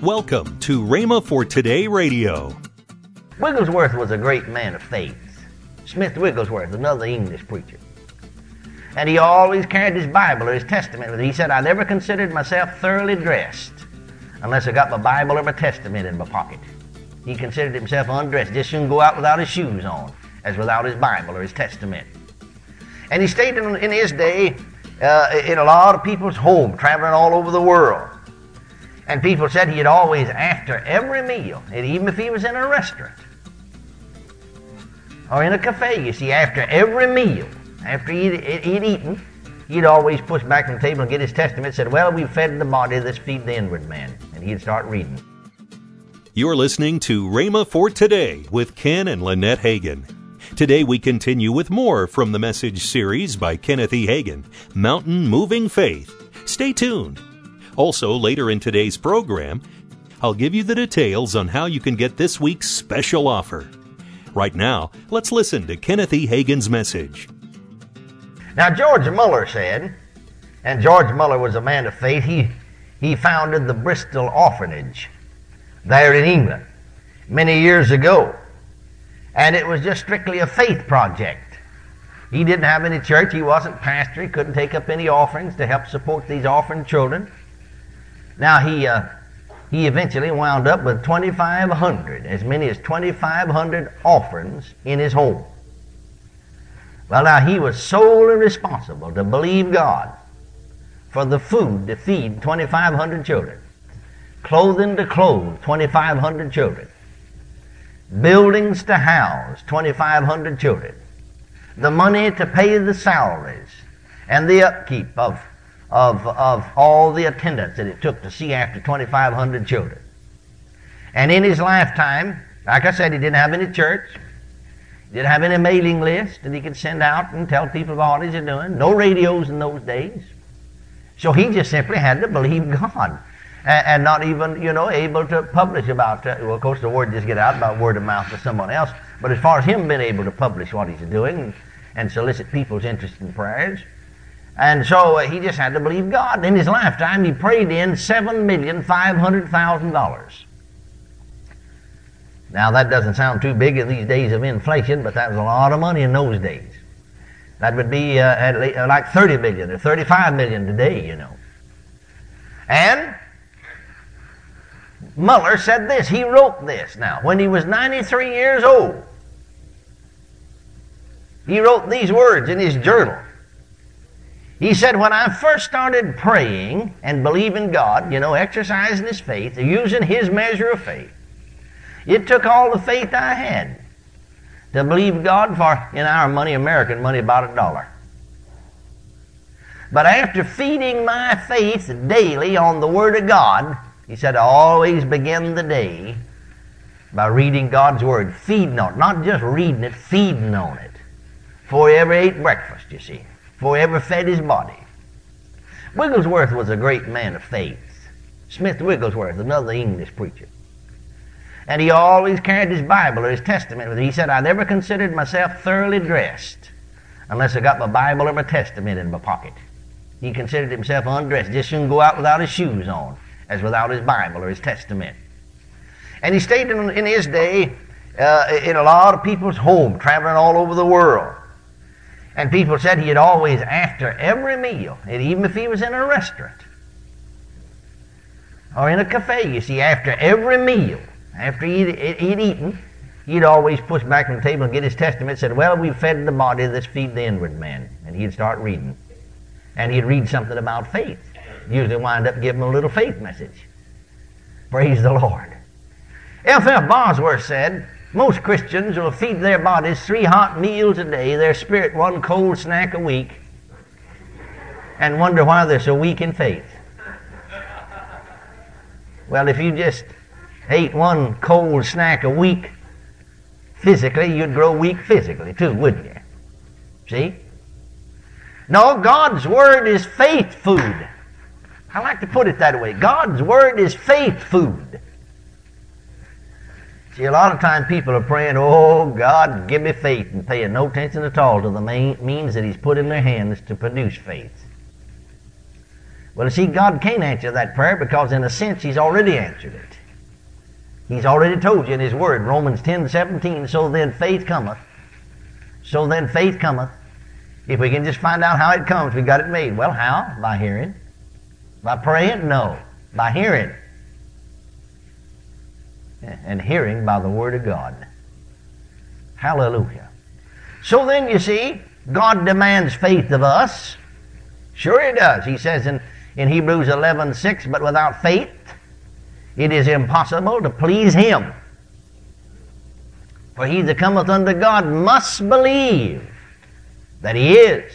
Welcome to Rhema for Today Radio. Wigglesworth was a great man of faith. Smith Wigglesworth, another English preacher. And he always carried his Bible or his Testament with him. He said, I never considered myself thoroughly dressed unless I got my Bible or my Testament in my pocket. He considered himself undressed, just shouldn't go out without his shoes on, as without his Bible or his Testament. And he stayed in, in his day uh, in a lot of people's home, traveling all over the world. And people said he'd always, after every meal, and even if he was in a restaurant or in a cafe, you see, after every meal, after he'd, he'd eaten, he'd always push back from the table and get his testament and said, Well, we've fed the body, let's feed the inward man. And he'd start reading. You're listening to Rhema for Today with Ken and Lynette Hagin. Today we continue with more from the message series by Kenneth E. Hagin, Mountain Moving Faith. Stay tuned. Also, later in today's program, I'll give you the details on how you can get this week's special offer. Right now, let's listen to Kenneth E. Hagin's message. Now, George Muller said, and George Muller was a man of faith, he, he founded the Bristol Orphanage there in England many years ago. And it was just strictly a faith project. He didn't have any church, he wasn't pastor, he couldn't take up any offerings to help support these orphan children. Now he uh, he eventually wound up with 2,500, as many as 2,500 offerings in his home. Well, now he was solely responsible to believe God for the food to feed 2,500 children, clothing to clothe 2,500 children, buildings to house 2,500 children, the money to pay the salaries and the upkeep of of, of all the attendance that it took to see after 2,500 children. And in his lifetime, like I said, he didn't have any church, didn't have any mailing list that he could send out and tell people about what he's doing. No radios in those days. So he just simply had to believe God. And, and not even, you know, able to publish about, uh, well, of course, the word just get out by word of mouth to someone else. But as far as him being able to publish what he's doing and solicit people's interest in prayers, and so uh, he just had to believe God. In his lifetime, he prayed in seven million five hundred thousand dollars. Now that doesn't sound too big in these days of inflation, but that was a lot of money in those days. That would be uh, at least, uh, like thirty million or thirty-five million today, you know. And Muller said this. He wrote this. Now, when he was ninety-three years old, he wrote these words in his journal. He said, when I first started praying and believing God, you know, exercising his faith, using his measure of faith, it took all the faith I had to believe God for, in our money, American money, about a dollar. But after feeding my faith daily on the Word of God, he said, I always begin the day by reading God's Word, feeding on it, not just reading it, feeding on it. For he ever ate breakfast, you see for ever fed his body. Wigglesworth was a great man of faith. Smith Wigglesworth, another English preacher. And he always carried his Bible or his Testament with him. He said, I never considered myself thoroughly dressed unless I got my Bible or my Testament in my pocket. He considered himself undressed, just shouldn't go out without his shoes on, as without his Bible or his Testament. And he stayed in, in his day uh, in a lot of people's home, traveling all over the world. And people said he'd always, after every meal, and even if he was in a restaurant or in a cafe, you see, after every meal, after he'd, he'd eaten, he'd always push back from the table and get his testament and said, Well, we've fed the body, let's feed the inward man. And he'd start reading. And he'd read something about faith. Usually wind up giving a little faith message. Praise the Lord. F. F. Bosworth said, most Christians will feed their bodies three hot meals a day, their spirit one cold snack a week, and wonder why they're so weak in faith. Well, if you just ate one cold snack a week physically, you'd grow weak physically too, wouldn't you? See? No, God's Word is faith food. I like to put it that way. God's Word is faith food. See, a lot of times people are praying, oh, God, give me faith, and paying no attention at all to the main, means that He's put in their hands to produce faith. Well, you see, God can't answer that prayer because, in a sense, He's already answered it. He's already told you in His Word, Romans 10 17, so then faith cometh. So then faith cometh. If we can just find out how it comes, we got it made. Well, how? By hearing. By praying? No. By hearing. And hearing by the Word of God. Hallelujah. So then, you see, God demands faith of us. Sure He does. He says in, in Hebrews 11 6, but without faith, it is impossible to please Him. For he that cometh unto God must believe that He is,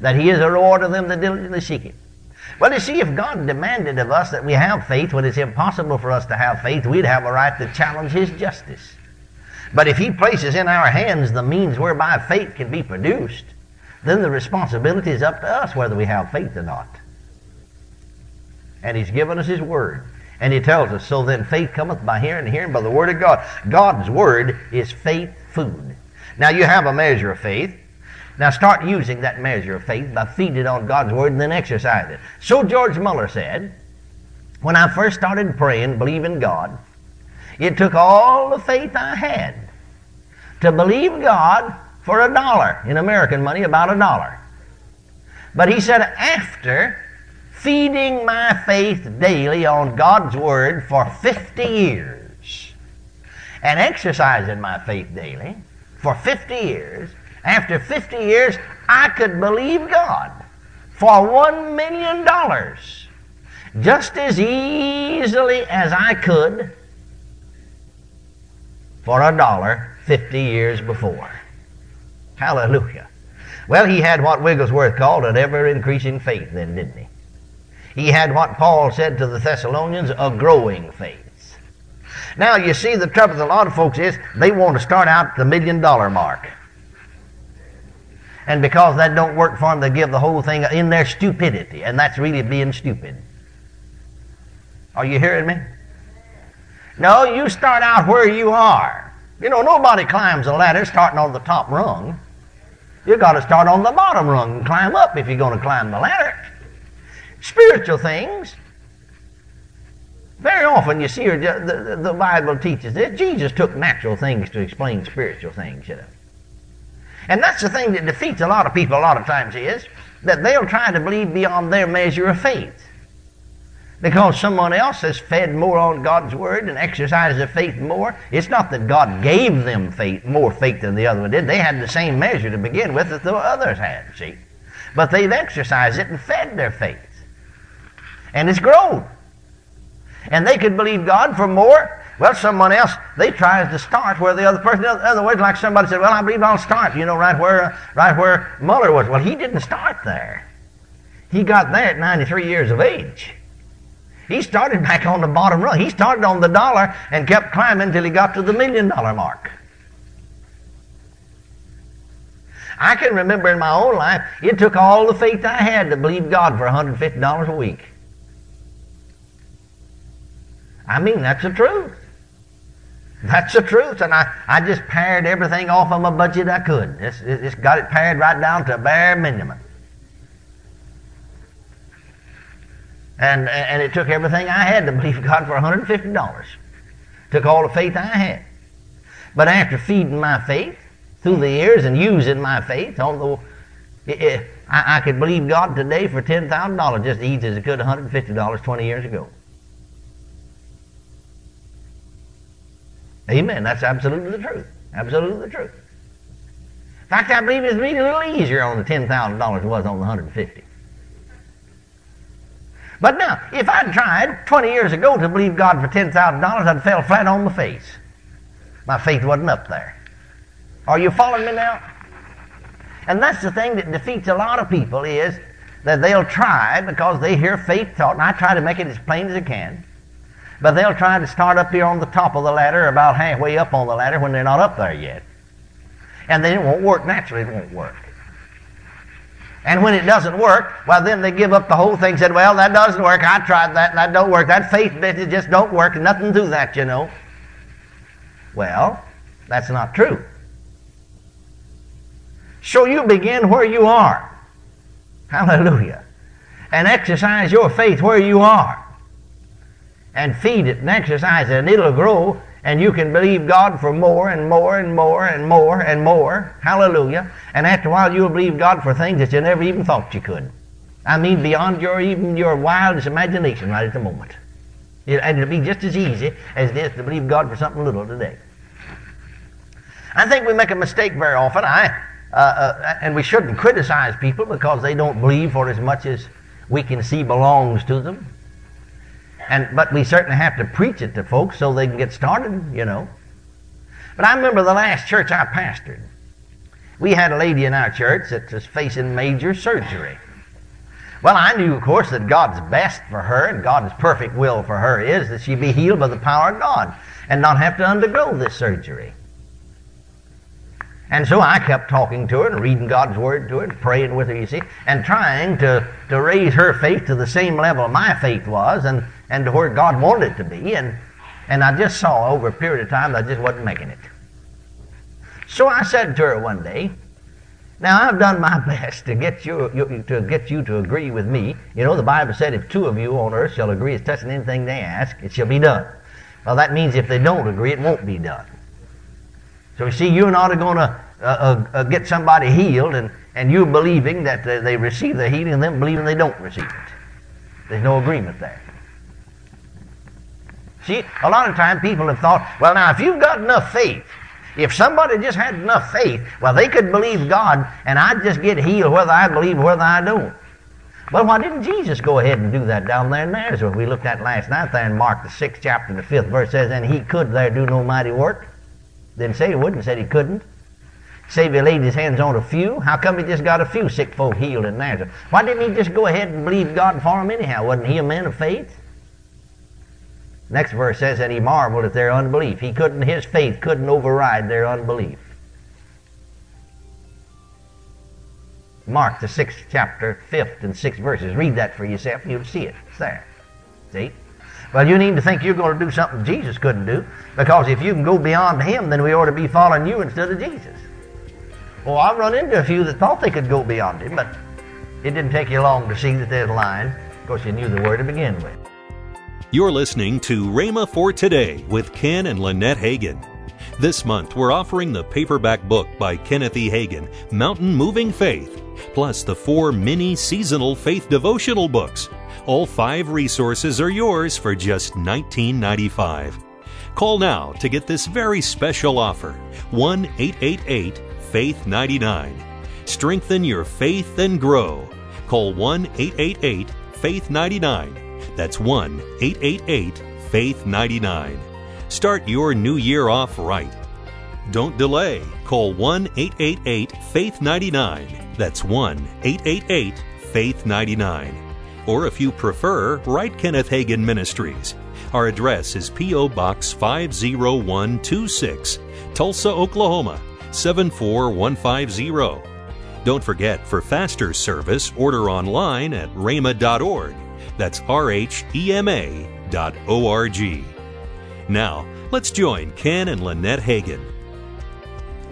that He is a reward of them that diligently seek Him. Well, you see, if God demanded of us that we have faith when it's impossible for us to have faith, we'd have a right to challenge His justice. But if He places in our hands the means whereby faith can be produced, then the responsibility is up to us whether we have faith or not. And He's given us His Word. And He tells us, So then faith cometh by hearing, and hearing by the Word of God. God's Word is faith food. Now you have a measure of faith. Now start using that measure of faith by feeding on God's Word and then exercise it. So George Muller said, when I first started praying, believing God, it took all the faith I had to believe God for a dollar. In American money, about a dollar. But he said, after feeding my faith daily on God's Word for 50 years and exercising my faith daily for 50 years, after 50 years, I could believe God for $1 million just as easily as I could for a dollar 50 years before. Hallelujah. Well, he had what Wigglesworth called an ever increasing faith, then, didn't he? He had what Paul said to the Thessalonians a growing faith. Now, you see, the trouble with a lot of folks is they want to start out at the million dollar mark. And because that don't work for them, they give the whole thing in their stupidity. And that's really being stupid. Are you hearing me? No, you start out where you are. You know, nobody climbs a ladder starting on the top rung. you got to start on the bottom rung and climb up if you're going to climb the ladder. Spiritual things. Very often you see, the, the, the Bible teaches this. Jesus took natural things to explain spiritual things, you know. And that's the thing that defeats a lot of people a lot of times is that they'll try to believe beyond their measure of faith. Because someone else has fed more on God's Word and exercised their faith more. It's not that God gave them faith, more faith than the other one did. They had the same measure to begin with that the others had, see. But they've exercised it and fed their faith. And it's grown. And they could believe God for more well, someone else, they tries to start where the other person, in other words, like somebody said, well, I believe I'll start, you know, right where, right where Muller was. Well, he didn't start there. He got there at 93 years of age. He started back on the bottom rung. He started on the dollar and kept climbing until he got to the million dollar mark. I can remember in my own life, it took all the faith I had to believe God for $150 a week. I mean, that's the truth. That's the truth, and I, I just pared everything off of my budget I could. Just, just got it pared right down to a bare minimum. And, and it took everything I had to believe God for $150. Took all the faith I had. But after feeding my faith through the years and using my faith, although it, it, I, I, could believe God today for $10,000 just as easy as I could $150 20 years ago. Amen. That's absolutely the truth. Absolutely the truth. In fact, I believe it's really a little easier on the ten thousand dollars it was on the hundred fifty. But now, if I'd tried twenty years ago to believe God for ten thousand dollars, I'd fell flat on my face. My faith wasn't up there. Are you following me now? And that's the thing that defeats a lot of people is that they'll try because they hear faith taught, and I try to make it as plain as I can. But they'll try to start up here on the top of the ladder, about halfway up on the ladder, when they're not up there yet. And then it won't work. Naturally, it won't work. And when it doesn't work, well, then they give up the whole thing. Said, "Well, that doesn't work. I tried that, and that don't work. That faith business just don't work. Nothing to that, you know." Well, that's not true. So you begin where you are. Hallelujah. and exercise your faith where you are. And feed it and exercise it, and it'll grow, and you can believe God for more and more and more and more and more. Hallelujah. And after a while, you'll believe God for things that you never even thought you could. I mean, beyond your even your wildest imagination right at the moment. And it'll be just as easy as it is to believe God for something little today. I think we make a mistake very often. I uh, uh, and we shouldn't criticize people because they don't believe for as much as we can see belongs to them. And but we certainly have to preach it to folks so they can get started, you know. But I remember the last church I pastored. We had a lady in our church that was facing major surgery. Well, I knew, of course, that God's best for her and God's perfect will for her is that she be healed by the power of God and not have to undergo this surgery. And so I kept talking to her and reading God's Word to her and praying with her, you see, and trying to, to raise her faith to the same level my faith was and, and to where God wanted it to be. And, and I just saw over a period of time that I just wasn't making it. So I said to her one day, now I've done my best to get you, you, to get you to agree with me. You know the Bible said if two of you on earth shall agree as touching anything they ask, it shall be done. Well, that means if they don't agree, it won't be done. So you see, you're not going to uh, uh, uh, get somebody healed, and, and you believing that uh, they receive the healing, and them believing they don't receive it. There's no agreement there. See, a lot of times people have thought, well, now if you've got enough faith, if somebody just had enough faith, well, they could believe God, and I'd just get healed whether I believe or whether I don't. Well, why didn't Jesus go ahead and do that down there in Nazareth? We looked at last night there in Mark, the sixth chapter, the fifth verse says, And he could there do no mighty work. Didn't say he wouldn't, said he couldn't. Say he laid his hands on a few. How come he just got a few sick folk healed in Nazareth? Why didn't he just go ahead and believe God for them anyhow? Wasn't he a man of faith? Next verse says that he marveled at their unbelief. He couldn't, his faith couldn't override their unbelief. Mark, the sixth chapter, fifth and sixth verses. Read that for yourself. You'll see it. It's there. See? Well, you need to think you're going to do something Jesus couldn't do, because if you can go beyond Him, then we ought to be following you instead of Jesus. Well, I've run into a few that thought they could go beyond Him, but it didn't take you long to see that they're lying. Of course, you knew the Word to begin with. You're listening to Rhema for Today with Ken and Lynette Hagin. This month, we're offering the paperback book by Kenneth E. Hagin, Mountain Moving Faith, plus the four mini seasonal faith devotional books all five resources are yours for just $19.95. Call now to get this very special offer 1 888 Faith 99. Strengthen your faith and grow. Call 1 888 Faith 99. That's 1 888 Faith 99. Start your new year off right. Don't delay. Call 1 888 Faith 99. That's 1 888 Faith 99 or if you prefer, write Kenneth Hagin Ministries. Our address is P.O. Box 50126, Tulsa, Oklahoma 74150. Don't forget, for faster service, order online at rhema.org. That's R H E M A dot O R G. Now, let's join Ken and Lynette Hagin.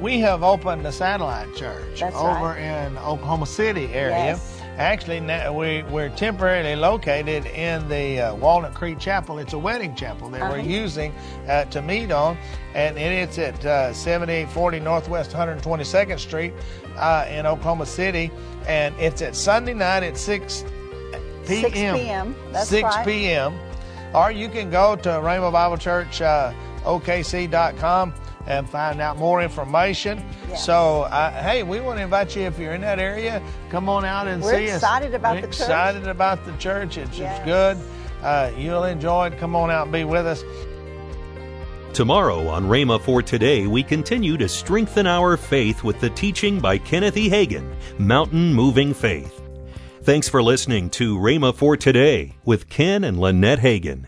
We have opened a satellite church That's over right. in Oklahoma City area. Yes. Actually, we, we're temporarily located in the uh, Walnut Creek Chapel. It's a wedding chapel that we're Uh-huh. using uh, to meet on, and it's at uh, 7840 Northwest 122nd Street uh, in Oklahoma City. And it's at Sunday night at 6 p.m. 6 p.m. That's 6 right. p.m. Or you can go to Rhema Bible Church uh, OKC.com and find out more information. Yes. So, uh, hey, we want to invite you if you're in that area, come on out and We're see us. excited about We're the church. excited about the church. It's, Yes. it's good. Uh, you'll enjoy it. Come on out and be with us. Tomorrow on Rhema for Today, we continue to strengthen our faith with the teaching by Kenneth E. Hagin, Mountain Moving Faith. Thanks for listening to Rhema for Today with Ken and Lynette Hagin.